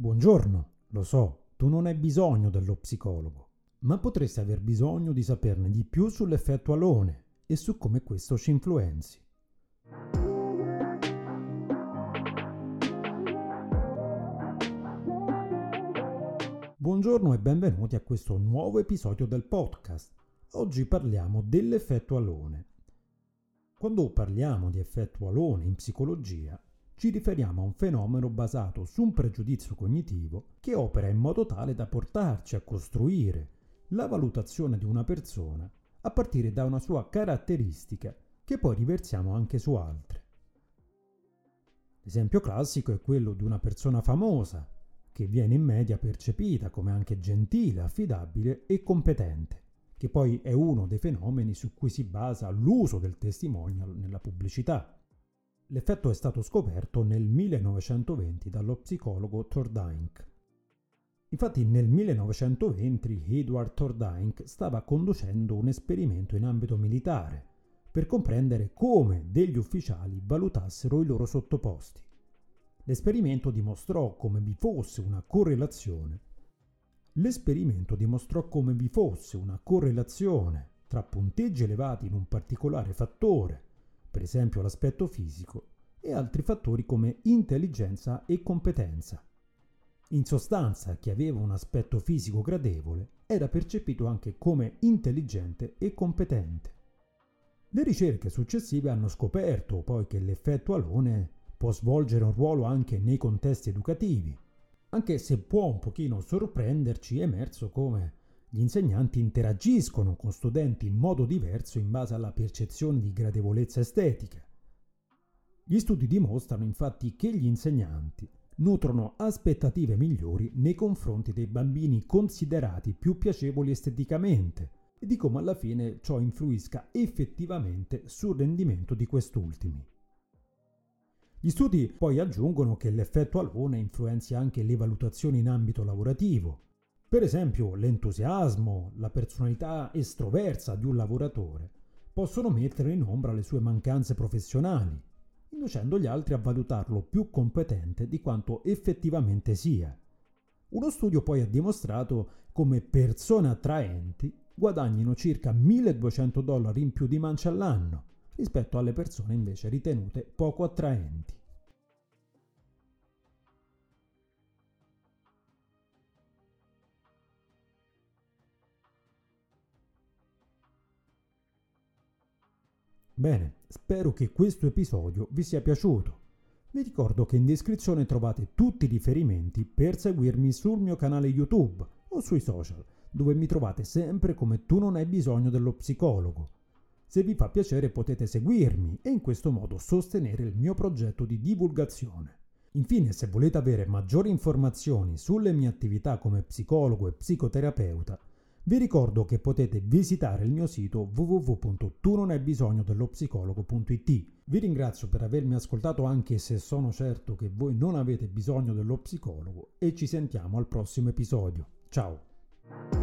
Buongiorno, lo so, tu non hai bisogno dello psicologo, ma potresti aver bisogno di saperne di più sull'effetto alone e su come questo ci influenzi. Buongiorno e benvenuti a questo nuovo episodio del podcast. Oggi parliamo dell'effetto alone. Quando parliamo di effetto alone in psicologia, ci riferiamo a un fenomeno basato su un pregiudizio cognitivo che opera in modo tale da portarci a costruire la valutazione di una persona a partire da una sua caratteristica che poi riversiamo anche su altre. L'esempio classico è quello di una persona famosa che viene in media percepita come anche gentile, affidabile e competente, che poi è uno dei fenomeni su cui si basa l'uso del testimonial nella pubblicità. L'effetto è stato scoperto nel 1920 dallo psicologo Thorndike. Infatti nel 1920 Edward Thorndike stava conducendo un esperimento in ambito militare per comprendere come degli ufficiali valutassero i loro sottoposti. L'esperimento dimostrò come vi fosse una correlazione. L'esperimento dimostrò come vi fosse una correlazione tra punteggi elevati in un particolare fattore per esempio l'aspetto fisico, e altri fattori come intelligenza e competenza. In sostanza, chi aveva un aspetto fisico gradevole era percepito anche come intelligente e competente. Le ricerche successive hanno scoperto poi che l'effetto alone può svolgere un ruolo anche nei contesti educativi, anche se può un pochino sorprenderci, è emerso come gli insegnanti interagiscono con studenti in modo diverso in base alla percezione di gradevolezza estetica. Gli studi dimostrano infatti che gli insegnanti nutrono aspettative migliori nei confronti dei bambini considerati più piacevoli esteticamente e di come alla fine ciò influisca effettivamente sul rendimento di quest'ultimi. Gli studi poi aggiungono che l'effetto alone influenza anche le valutazioni in ambito lavorativo, per esempio, l'entusiasmo, la personalità estroversa di un lavoratore possono mettere in ombra le sue mancanze professionali, inducendo gli altri a valutarlo più competente di quanto effettivamente sia. Uno studio poi ha dimostrato come persone attraenti guadagnino circa 1200 dollari in più di mancia all'anno rispetto alle persone invece ritenute poco attraenti. Bene, spero che questo episodio vi sia piaciuto. Vi ricordo che in descrizione trovate tutti i riferimenti per seguirmi sul mio canale YouTube o sui social, dove mi trovate sempre come tu non hai bisogno dello psicologo. Se vi fa piacere potete seguirmi e in questo modo sostenere il mio progetto di divulgazione. Infine, se volete avere maggiori informazioni sulle mie attività come psicologo e psicoterapeuta, vi ricordo che potete visitare il mio sito www.tunonhai Vi ringrazio per avermi ascoltato anche se sono certo che voi non avete bisogno dello psicologo e ci sentiamo al prossimo episodio. Ciao!